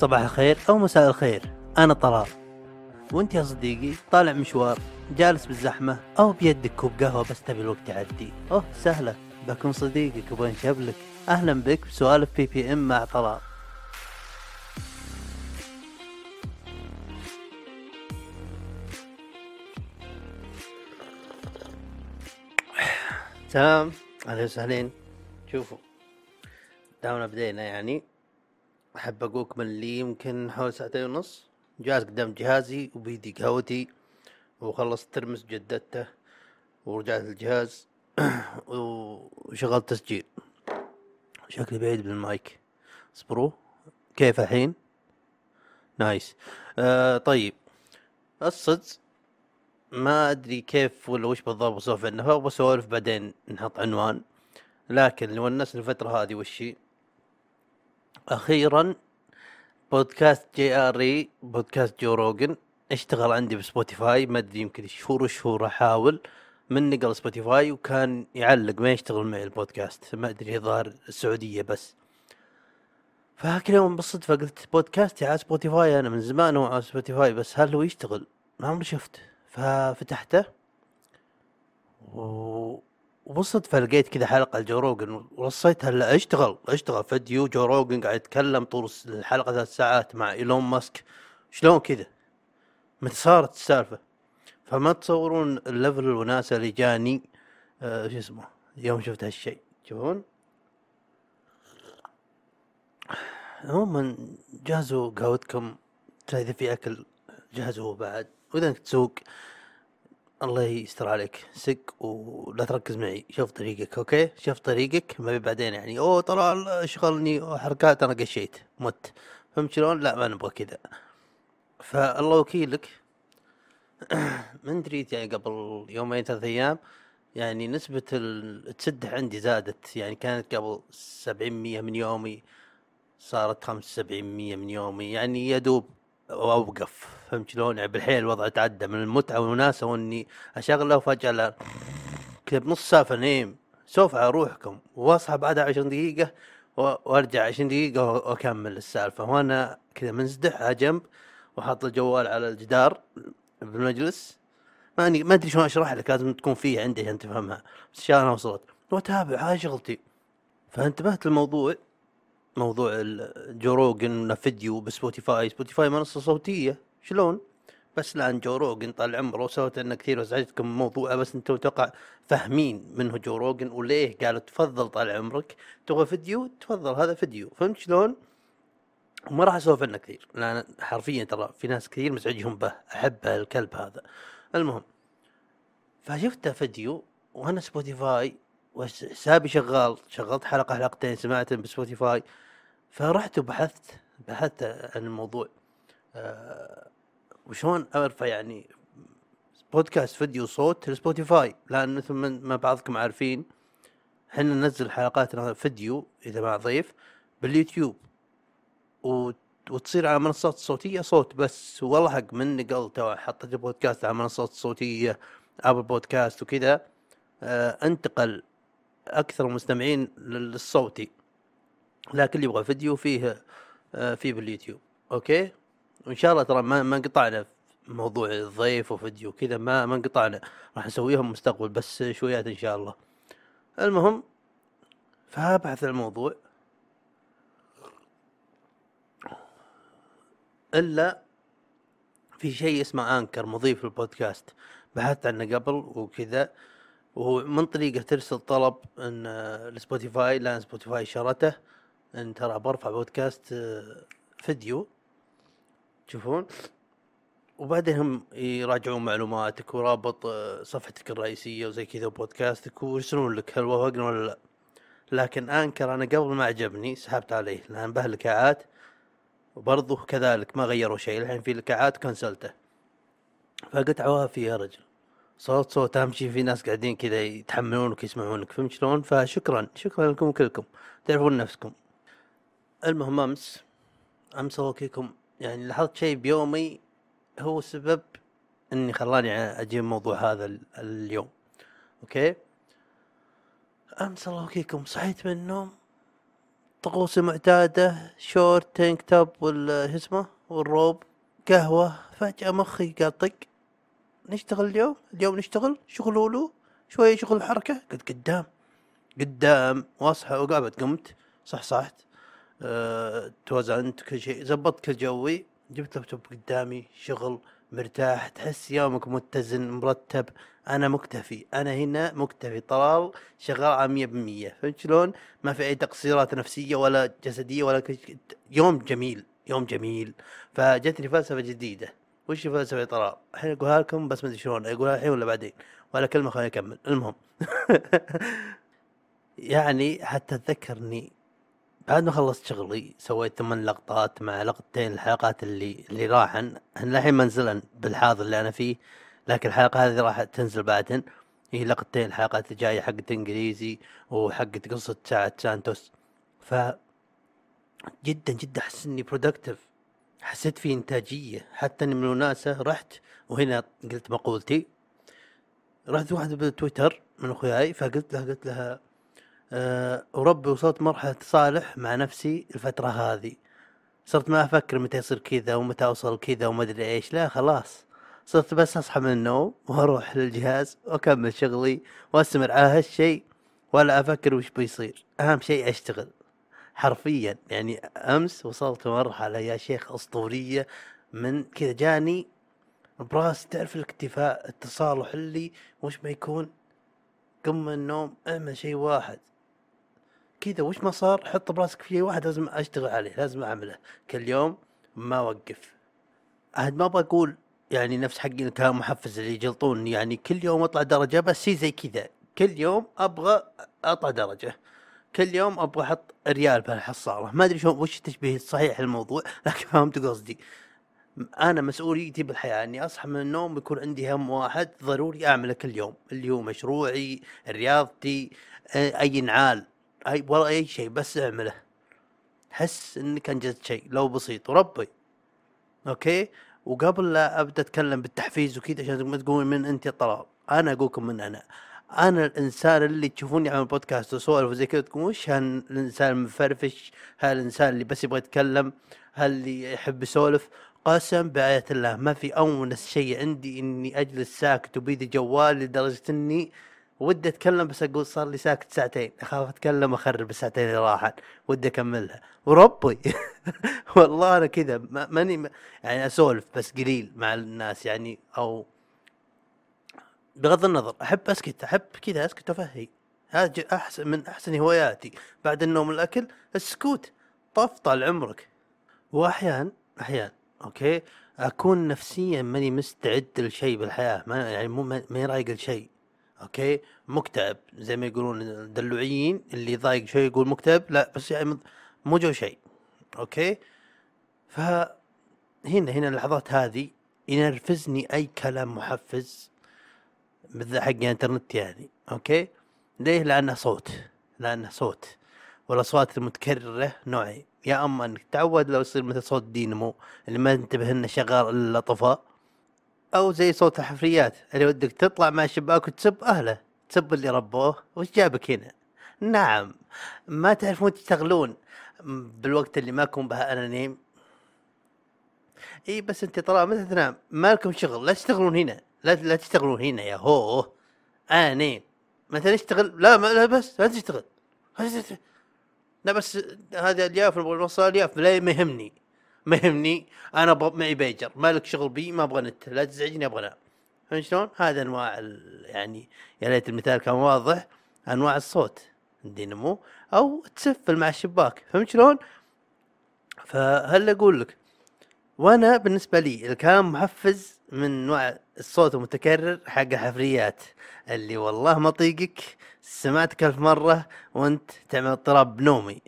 صباح الخير أو مساء الخير. أنا طلال. وأنت يا صديقي طالع مشوار جالس بالزحمة أو بيدك كوب قهوة بس تبي الوقت يعدي. أوه سهلة. بكون صديقك وبنشب لك. أهلا بك بسوالف بي بي إم مع طلال. سلام. أهلا وسهلين شوفوا. دامنا بدينا يعني. أحب أقولكم اللي يمكن حوالي ساعتين ونص. جالس قدام جهازي وبيدي قهوتي. وخلصت ترمس جددته. ورجعت الجهاز وشغلت تسجيل. شكلي بعيد بالمايك. اصبروا. كيف الحين؟ نايس. آه طيب. الصدق ما أدري كيف ولا وش بالضبط بسولف عنها بسولف بعدين نحط عنوان. لكن اللي ونسني الفترة هذه وشي أخيرا بودكاست JRE بودكاست جو روجن اشتغل عندي ب Spotify ما أدري يمكن شهور وشهور أحاول من نقل Spotify وكان يعلق ما يشتغل معي البودكاست ما أدري ظهر السعودية بس. فهاك اليوم بالصدفة قلت بودكاستي على Spotify أنا من زمان هو على Spotify بس هل هو يشتغل؟ ما عمري شفته. ففتحته و... وبالصدفة لقيت كذا حلقة لجو روجن ورصيتها هلا اشتغل اشتغل فيديو جو روجن قاعد يتكلم طول الحلقة ثلاث ساعات مع إيلون ماسك. شلون كذا؟ متى صارت السالفة؟ فما تصورون ال level الوناسة اللي جاني آه شو اسمه يوم شفت هالشيء. تشوفون عموما جهزوا قهوتكم إذا في أكل جهزوه بعد. وإذا تسوق الله يستر عليك. سك ولا تركز معي. شوف طريقك أوكي؟ شوف طريقك ما بعدين يعني. أوه ترى اشغلني حركات أنا قشيت مت. فهمت شلون؟ لا ما نبغى كذا. فالله وكيلك. من دريت يعني قبل يومين ثلاث أيام يعني نسبة التسدح عندي زادت. يعني كانت قبل سبعين مية من يومي صارت خمس سبعين مية من يومي. يعني يدوب واوقف فهمت شلون؟ يعني بالحيل الوضع تعدى من المتعة والوناسه وإني أشغله وفجأة لا. كذا بنص ساعة نيم سوف على روحكم وأصحى بعدها 20 دقيقة وأرجع 20 دقيقة وأكمل السالفة. وأنا كذا منسدح على جنب وحاط الجوال على الجدار بالمجلس. ماني ما أدري شلون أشرح لك. لازم تكون فيه عندي عشان تفهمها. بس ان أنا وصلت وأتابع. هاي شغلتي. فانتبهت للموضوع. موضوع جو روجن فيديو ب Spotify. Spotify منصة صوتية. شلون؟ بس الآن جو روجن طال عمره سوت لنا كثير وأزعجتكم الموضوع بس أنتم أتوقع فاهمين منه جو روجن وليه قالوا تفضل طال عمرك. تبغى فيديو؟ تفضل هذا فيديو. فهمت شلون؟ ما راح أسولف عنه كثير. لأن حرفيا ترى في ناس كثير مزعجهم به أحب الكلب هذا. المهم فشفت فيديو وأنا Spotify وحسابي شغال. شغلت حلقة حلقتين سمعتهم ب Spotify. فرحت وبحثت بحثت عن الموضوع. أه وشون ارفع يعني بودكاست فيديو صوت ل Spotify؟ لأن مثل ما بعضكم عارفين إحنا ننزل حلقاتنا فيديو إذا مع ضيف باليوتيوب. و... وتصير على منصات صوتية صوت بس. والله حق من نقلته حطيت البودكاست على منصات صوتية Apple Podcast وكذا آه أنتقل أكثر مستمعين للصوتي. لكن اللي يبغى فيديو فيه آه فيه باليوتيوب. أوكي؟ وإن شاء الله ترى ما ما انقطعنا موضوع الضيف وفيديو كذا ما ما انقطعنا. راح نسويهم مستقبل بس شويات إن شاء الله. المهم فأبحث الموضوع. إلا في شيء اسمه Anchor مضيف للبودكاست بحثت عنه قبل وكذا ومن طريقة ترسل طلب إن ال Spotify لأن Spotify شرته. ان ترى برفع بودكاست فيديو تشوفون؟ وبعدين هم يراجعون معلوماتك ورابط صفحتك الرئيسية وزي كذا بودكاستك ويرسلون لك هل وافقنا ولا لا. لكن أنكر أنا قبل ما عجبني سحبت عليه لأن به لكاعات وبرضه كذلك ما غيروا شيء الحين في لكاعات كنسلته فقلت عوافي يا رجل. صوت صوت أهم شيء في ناس قاعدين كذا يتحملونك يسمعونك فهمت شلون؟ فشكرا شكرا لكم كلكم تعرفون نفسكم. المهم أمس أمس اوكيكم يعني لاحظت شيء بيومي هو سبب إني خلاني أجيب الموضوع هذا اليوم. أوكي؟ أمس الله يوفقكم صحيت من النوم طقوسي معتادة شورت tank top شو اسمه والروب قهوة فجأة مخي قال طق نشتغل اليوم؟ اليوم نشتغل شغلولو شوية شغل حركة قلت قدام قدام واصحى وقعدت قمت صحصحت. توازنت كل شيء زبطت كل جوي جبت لابتوب قدامي شغل مرتاح تحس يومك متزن مرتب. أنا مكتفي. أنا هنا مكتفي. طلال شغال على مية بالمية. فهمت شلون؟ ما في أي تقصيرات نفسية ولا جسدية ولا كش... يوم جميل. يوم جميل. فجتني فلسفة جديدة. وش الفلسفة يا طلال؟ الحين أقولها لكم بس ما أدري شلون. أقولها الحين ولا بعدين؟ ولا كلمة خليني أكمل. المهم. يعني حتى اتذكرني بعد ما خلصت شغلي سويت ثمان لقطات مع لقطتين الحلقات اللي اللي راحن. الحين منزلا بالحاضر اللي أنا فيه لكن الحلقة هذه راح تنزل بعدين هي لقطتين الحلقات اللي جاية حقت إنجليزي وحقت قصة ساعة سانتوس ف جدا جدا أحس إني productive حسيت في إنتاجية. حتى أني من وناسة رحت وهنا قلت مقولتي. رحت واحد بتويتر من أخوياي فقلت لها قلت لها وربي وصلت مرحلة تصالح مع نفسي الفترة هذه. صرت ما أفكر متى يصير كذا ومتى أوصل كذا وما أدري إيش. لا خلاص. صرت بس أصحى من النوم وأروح للجهاز وأكمل شغلي وأستمر على هالشيء ولا أفكر وش بيصير. أهم شيء أشتغل. حرفيا. يعني أمس وصلت مرحلة يا شيخ أسطورية من كذا جاني براس. تعرف الاكتفاء التصالح اللي وش ما يكون قم النوم اعمل شيء واحد. كذا وش ما صار؟ حط براسك في شيء واحد لازم أشتغل عليه لازم أعمله. كل يوم ما أوقف. عاد ما أبغى أقول يعني نفس حق كان محفز اللي يجلطون يعني كل يوم أطلع درجة بس شيء زي كذا. كل يوم أبغى أطلع درجة. كل يوم أبغى أحط ريال في الحصالة. ما أدري شلون وش تشبيه صحيح الموضوع لكن فهمت قصدي. أنا مسؤوليتي بالحياة إني أصحى من النوم يكون عندي هم واحد ضروري أعمله كل يوم. اللي هو مشروعي رياضتي أي انعال أي ولا أي شيء بس أعمله. حس انك انجزت شيء لو بسيط وربي. أوكي؟ وقبل لا أبدأ أتكلم بالتحفيز وكذا عشان ما تقولون من أنت طلال أنا أقولكم من أنا. أنا الإنسان اللي تشوفوني اعمل بودكاست وسوالف وزي كذا تقول وش هالانسان المفرفش؟ هالانسان اللي بس يبغى يتكلم؟ هل اللي يحب يسولف؟ قسم بآية الله ما في أونس شيء عندي إني أجلس ساكت وبيدي جوال لدرجة إني ودي أتكلم بس أقول صار لي ساكت ساعتين. أخاف أتكلم أخرب الساعتين اللي راحت. ودي أكملها. وربي. والله أنا كذا. ماني يعني أسولف بس قليل مع الناس يعني. أو بغض النظر. أحب أسكت. أحب كذا أسكت وأفهي. هذا أحسن من أحسن هواياتي. بعد النوم والأكل السكوت. طف طال عمرك. وأحيان أحيان. okay؟ أكون نفسيا ماني مستعد لشيء بالحياة. ما يعني مو ماني رايق لشيء okay؟ مكتئب زي ما يقولون الدلوعيين اللي ضايق شوي يقول مكتئب لا بس يعني مو جو شيء. okay؟ ف هنا هنا اللحظات هذه ينرفزني أي كلام محفز بالذات حق الإنترنت يعني. okay؟ ليه؟ لأنه صوت لأنه صوت. والأصوات المتكررة نوعين يا أما إنك تعود لو يصير مثل صوت دينمو اللي ما انتبه إنه شغال إلا طفى أو زي صوت الحفريات اللي ودك تطلع مع الشباك وتسب أهله تسب اللي ربوه وش جابك هنا؟ نعم ما تعرفون تشتغلون؟ بالوقت اللي ما أكون بها أنا نايم. إي بس أنت طلع متى تنام ما لكم شغل لا تشتغلون هنا لا لا تشتغلون هنا يا هو أنا نيم. متى نشتغل لا ما لا بس لا تشتغل. لا بس هذا الياف نبغى نوصل الياف لا ما يهمني. ما يهمني أنا معي بيجر مالك شغل بي ما أبغى نت لا تزعجني أبغى انام فهمت شلون؟ هذا أنواع يعني يا ليت المثال كان واضح أنواع الصوت الدينامو أو تسفل مع الشباك فهمت شلون؟ فهل أقول لك وأنا بالنسبة لي الكلام محفز من نوع الصوت المتكرر حق الحفريات اللي والله ما طيقك سمعتك ألف مرة وأنت تعمل اضطراب بنومي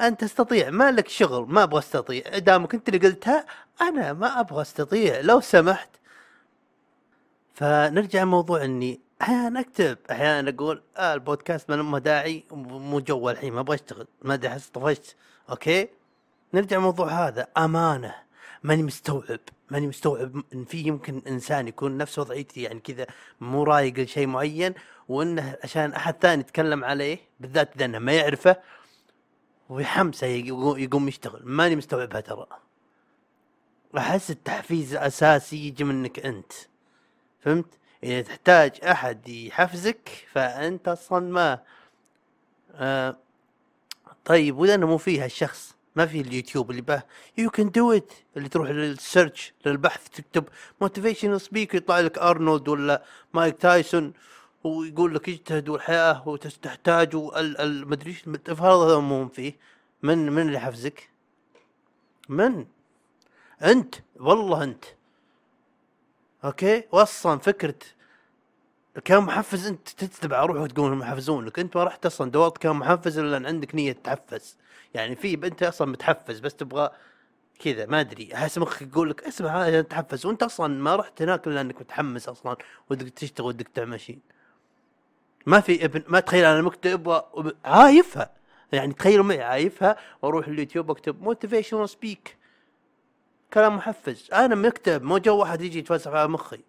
أنت تستطيع. ما لك شغل ما أبغى أستطيع. دامك أنت اللي قلتها أنا ما أبغى أستطيع. لو سمحت. فنرجع لموضوع إني أحيانا أكتب. أحيانا أقول آه البودكاست ما داعي مو جو الحين ما أبغى أشتغل. ما أدري أحس طفشت. أوكي؟ نرجع لموضوع هذا. أمانة. ماني مستوعب. ماني مستوعب إن في يمكن إنسان يكون نفس وضعيتي يعني كذا مو رايق لشيء معين وإنه عشان أحد ثاني يتكلم عليه بالذات إذا ما يعرفه ويحمسه يقو- يقوم يشتغل. ماني مستوعبها ترى. أحس التحفيز الاساسي يجي منك أنت. فهمت؟ إذا تحتاج أحد يحفزك فأنت أصلا ما آه طيب وإذا مو فيها الشخص ما في اليوتيوب اللي به you can do it اللي تروح لل search للبحث تكتب motivational speech يطلع لك أرنولد ولا مايك تايسون. ويقول لك اجتهد والحياة وتحتاج المدري إيش هذا مو فيه. من من اللي حفزك؟ من؟ أنت. والله أنت. okay؟ واصلا فكرة كلام محفز أنت تتبع روح وتقول هم يحفزونك. أنت ما رحت أصلا دورت كلام محفز إلا أن عندك نية تحفز يعني في أنت أصلا متحفز بس تبغى كذا ما أدري. أحس مخك يقول لك اسمع هذا تحفز. وأنت أصلا ما رحت هناك إلا أنك متحمس أصلا ودك تشتغل ودك تعمل شيء. ما في ابن ما تخيل أنا مكتب وب- عايفها. يعني تخيلوا معي عايفها وأروح اليوتيوب أكتب motivational speech كلام محفز. أنا مكتب مو جو واحد يجي يتفلسف على مخي.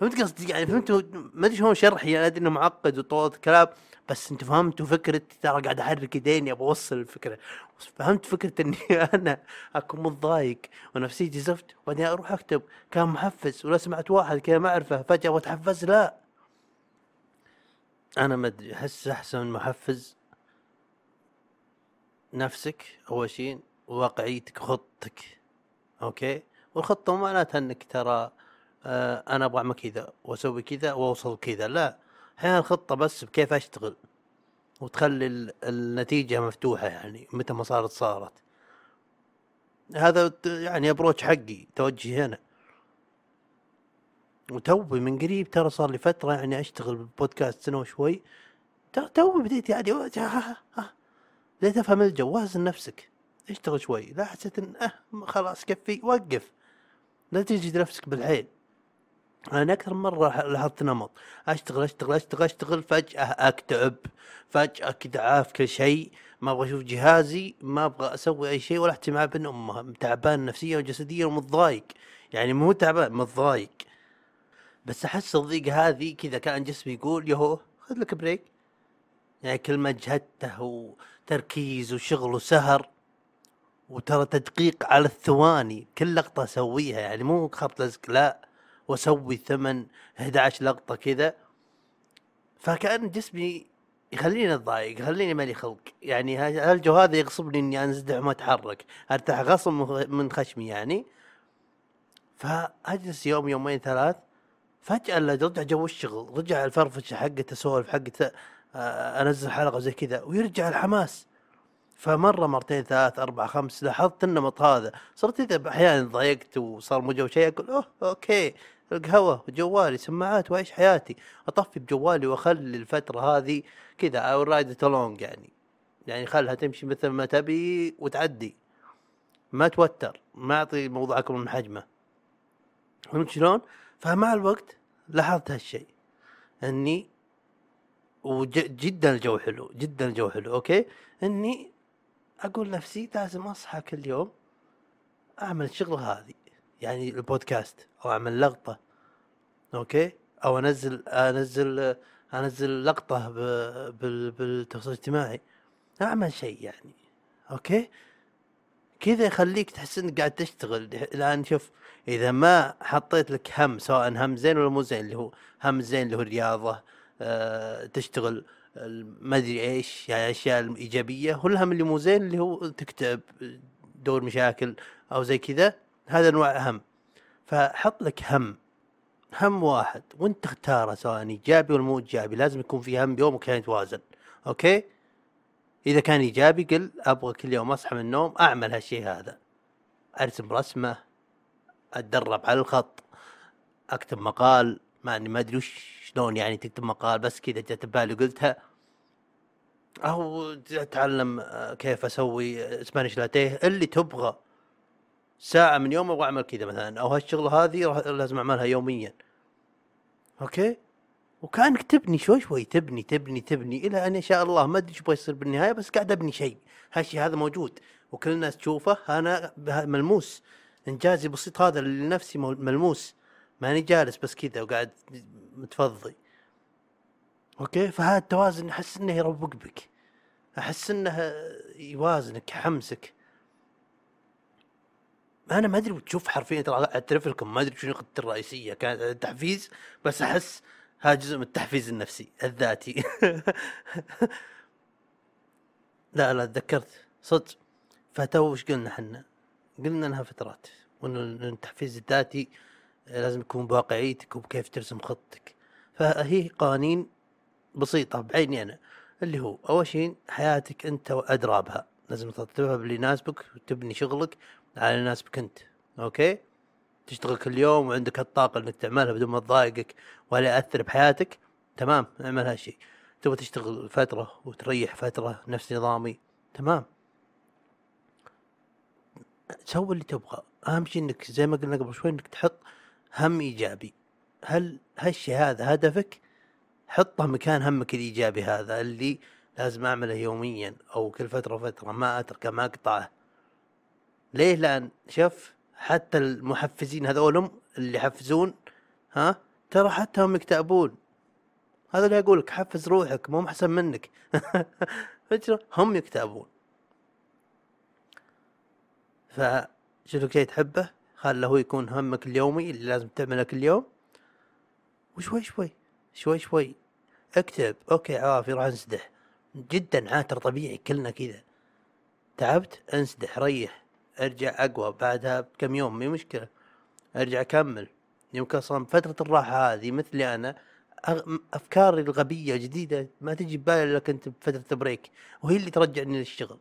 فهمت قصدي؟ يعني فهمتوا ما أدري شلون شرحي أنا أدري إنه معقد وطول الكلام بس أنتوا فهمتوا فكره ترى قاعد أحرك يديني أبغى اوصل الفكرة. فهمت فكرة إني أنا أكون متضايق ونفسيتي زفت وبعدين أروح أكتب كان محفز ولا سمعت واحد كذا ما أعرفه فجأة وأتحفز لا. أنا ما أدري احس أحسن محفز نفسك أول شيء وواقعيتك وخطتك okay؟ والخطة معناتها إنك ترى آه أنا أبغى أعمل كذا وأسوي كذا وأوصل كذا. لا أحيانا الخطة بس بكيف أشتغل وتخلي ال- النتيجة مفتوحة يعني متى ما صارت صارت. هذا يعني approach حقي توجهي هنا وتوي من قريب ترى صار لي فترة يعني أشتغل بالبودكاست سنة وشوي. تو- توي بديت يعني. بديت أفهم الجو وازن نفسك أشتغل شوي. لا حسيت إن أه خلاص كفي وقف. لا تجي نفسك بالحيل أنا أكثر مرة لاحظت نمط. أشتغل أشتغل أشتغل أشتغل فجأة أكتئب فجأة كذا عارف كل شيء. ما أبغى أشوف جهازي ما أبغى أسوي أي شيء ولا احتي مع ابن امه تعبان نفسيا وجسديا ومتضايق. يعني مو تعبان متضايق. بس أحس الضيقه هذه كذا كأن جسمي يقول يهو خذ لك بريك يعني كل ما جهدته وتركيز وشغل وسهر وترى تدقيق على الثواني كل لقطة أسويها يعني مو خط لزق لا وأسوي ثمن 11 لقطة كذا. فكأن جسمي يخليني أتضايق يخليني مالي خلق. يعني ها- هالجو هذا يغصبني إني انزدع وما أتحرك؟ أرتاح غصب من خشمي يعني. فأجلس يوم يومين ثلاث لا رجع جو الشغل رجع الفرفشة حقته اسولف حقته آه، أنزل حلقة زي كذا ويرجع الحماس. فمرة مرتين ثلاث أربعة خمس لاحظت النمط هذا. صرت إذا أحيانا ضايقت وصار مو جو شيء أقول أوه okay القهوة وجوالي سماعات وأعيش حياتي. أطفي بجوالي وأخلي الفترة هذه كذا أو ride along يعني. يعني خلها تمشي مثل ما تبي وتعدي. ما توتر ما أعطي الموضوع أكبر من حجمه فهمت شلون؟ فمع الوقت لاحظت هالشيء. إني وجدا الجو حلو جدا الجو حلو okay؟ إني أقول نفسي لازم أصحى كل يوم أعمل الشغله هذه يعني البودكاست أو أعمل لقطة okay؟ أو أنزل أنزل أنزل لقطة بالتواصل الاجتماعي. أعمل شيء يعني okay؟ كذا يخليك تحس إنك قاعد تشتغل. الآن شوف إذا ما حطيت لك هم سواء هم زين ولا مو زين اللي هو هم زين اللي هو الرياضه آه تشتغل ما أدري إيش يعني الاشياء الايجابيه والهم اللي مو زين اللي هو تكتب دور مشاكل أو زي كذا هذا أنواع هم. فحط لك هم هم واحد وانت تختاره سواء إيجابي ولا مو إيجابي. لازم يكون في هم بيومك كان يتوازن. okay؟ إذا كان إيجابي قل أبغى كل يوم أصحى من النوم أعمل هالشيء هذا. أرسم رسمة أتدرب على الخط أكتب مقال ما إني ما أدري شلون يعني تكتب مقال بس كذا جت ببالي قلتها أو أتعلم آه، كيف أسوي Spanish latte اللي تبغى ساعة من يوم أبغى أعمل كذا مثلا أو هالشغلة هذه لازم أعملها يوميا. okay؟ وكانك تبني شوي شوي تبني تبني تبني إلى أن شاء الله. ما أدري إيش يبغى يصير بالنهاية بس قاعد أبني شيء. هالشيء هذا موجود. وكل الناس تشوفه أنا ملموس. إنجازي بسيط هذا لنفسي مو- ملموس. ماني جالس بس كذا وقاعد متفضي. okay؟ فهذا التوازن أحس إنه يروق بك. أحس إنه يوازنك يحمسك. أنا ما أدري وتشوف حرفيا ترى اعترف لكم ما أدري شنو نقطتي الرئيسية كانت التحفيز بس أحس هذا جزء من التحفيز النفسي الذاتي. لا لا تذكرت. صدق. فتو وش قلنا حنا قلنا انها فترات وان التحفيز الذاتي لازم يكون بواقعيتك وبكيف ترسم خطتك. فهي قوانين بسيطة بعيني أنا اللي هو أول شيء حياتك أنت وأدرى بها لازم ترتبها باللي يناسبك وتبني شغلك على اللي يناسبك أنت. أوكي؟ تشتغل كل يوم وعندك الطاقة إنك تعملها بدون ما تضايقك ولا يأثر بحياتك تمام اعمل هالشيء تبغى تشتغل فترة وتريح فترة نفس نظامي تمام. سوي اللي تبغى. أهم شيء إنك زي ما قلنا قبل شوي إنك تحط هم إيجابي. هل هالشيء هذا هدفك؟ حطه مكان همك الإيجابي هذا اللي لازم أعمله يوميا أو كل فترة وفترة ما أتركه ما أقطعه. ليه؟ لأن شوف حتى المحفزين هذولهم اللي يحفزون ها؟ ترى حتى هم يكتئبون. هذا اللي أقول لك حفز روحك مو أحسن منك. هم يكتئبون. فشوف شيء تحبه؟ خله هو يكون همك اليومي اللي لازم تعمله كل يوم. وشوي شوي شوي شوي. اكتب أوكي عوافي راح انسدح. جدا عادي ترى طبيعي كلنا كذا. تعبت انسدح ريح. أرجع أقوى بعدها بكم يوم مي مشكلة. أرجع أكمل. يمكن أصلا فترة الراحة هذه مثلي أنا أفكاري الغبية جديدة ما تجي ببالي إلا كنت بفترة break وهي اللي ترجعني للشغل.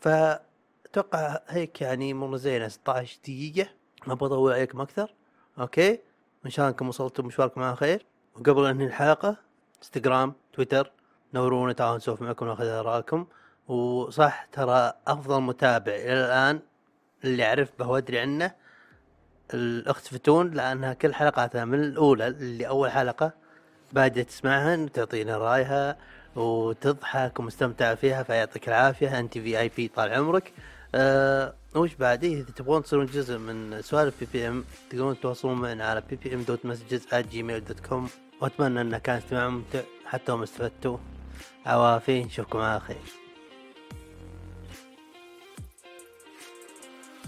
فأتوقع هيك يعني مره زينة. 16 دقيقة. ما بطول عليكم أكثر. okay؟ إن شاء الله أنكم وصلتوا مشواركم على خير وقبل أنهي الحلقة إنستغرام تويتر نورونا تعالوا نسولف معكم وناخذ آرائكم. وصح ترى أفضل متابع إلى الآن اللي اعرف به وأدري عنه الأخت فتون لأنها كل حلقاتها من الأولى اللي أول حلقة بادية تسمعها تعطينا رأيها وتضحك ومستمتعة فيها فيعطيك العافية. أنت VIP طال عمرك. أه وش بعد؟ إيه إذا تبغون تصيرون جزء من سوالف PPM تقدرون تتواصلون معنا على PPM dot messages Gmail dot com وأتمنى انه كان استماع ممتع. حتى هم استفدتوا عوافي نشوفكم على خير.